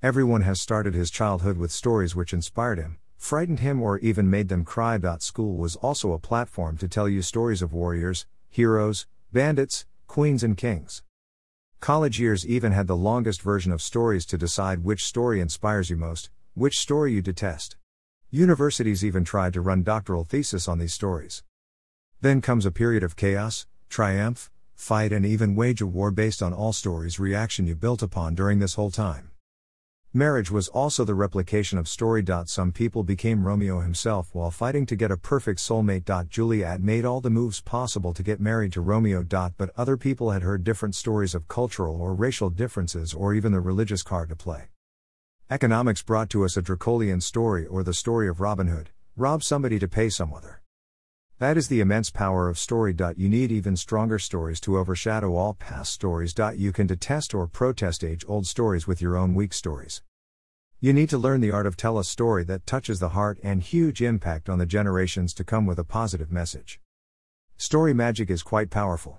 Everyone has started his childhood with stories which inspired him, frightened him, or even made them cry. School was also a platform to tell you stories of warriors, heroes, bandits, queens, and kings. College years even had the longest version of stories to decide which story inspires you most, which story you detest. Universities even tried to run doctoral thesis on these stories. Then comes a period of chaos, triumph, fight, and even wage a war based on all stories reaction you built upon during this whole time. Marriage was also the replication of story. Some people became Romeo himself while fighting to get a perfect soulmate. Juliet made all the moves possible to get married to Romeo. But other people had heard different stories of cultural or racial differences or even the religious card to play. Economics brought to us a Dracolian story or the story of Robin Hood rob somebody to pay some other. That is the immense power of story. You need even stronger stories to overshadow all past stories. You can detest or protest age old stories with your own weak stories. You need to learn the art of tell a story that touches the heart and huge impact on the generations to come with a positive message. Story magic is quite powerful.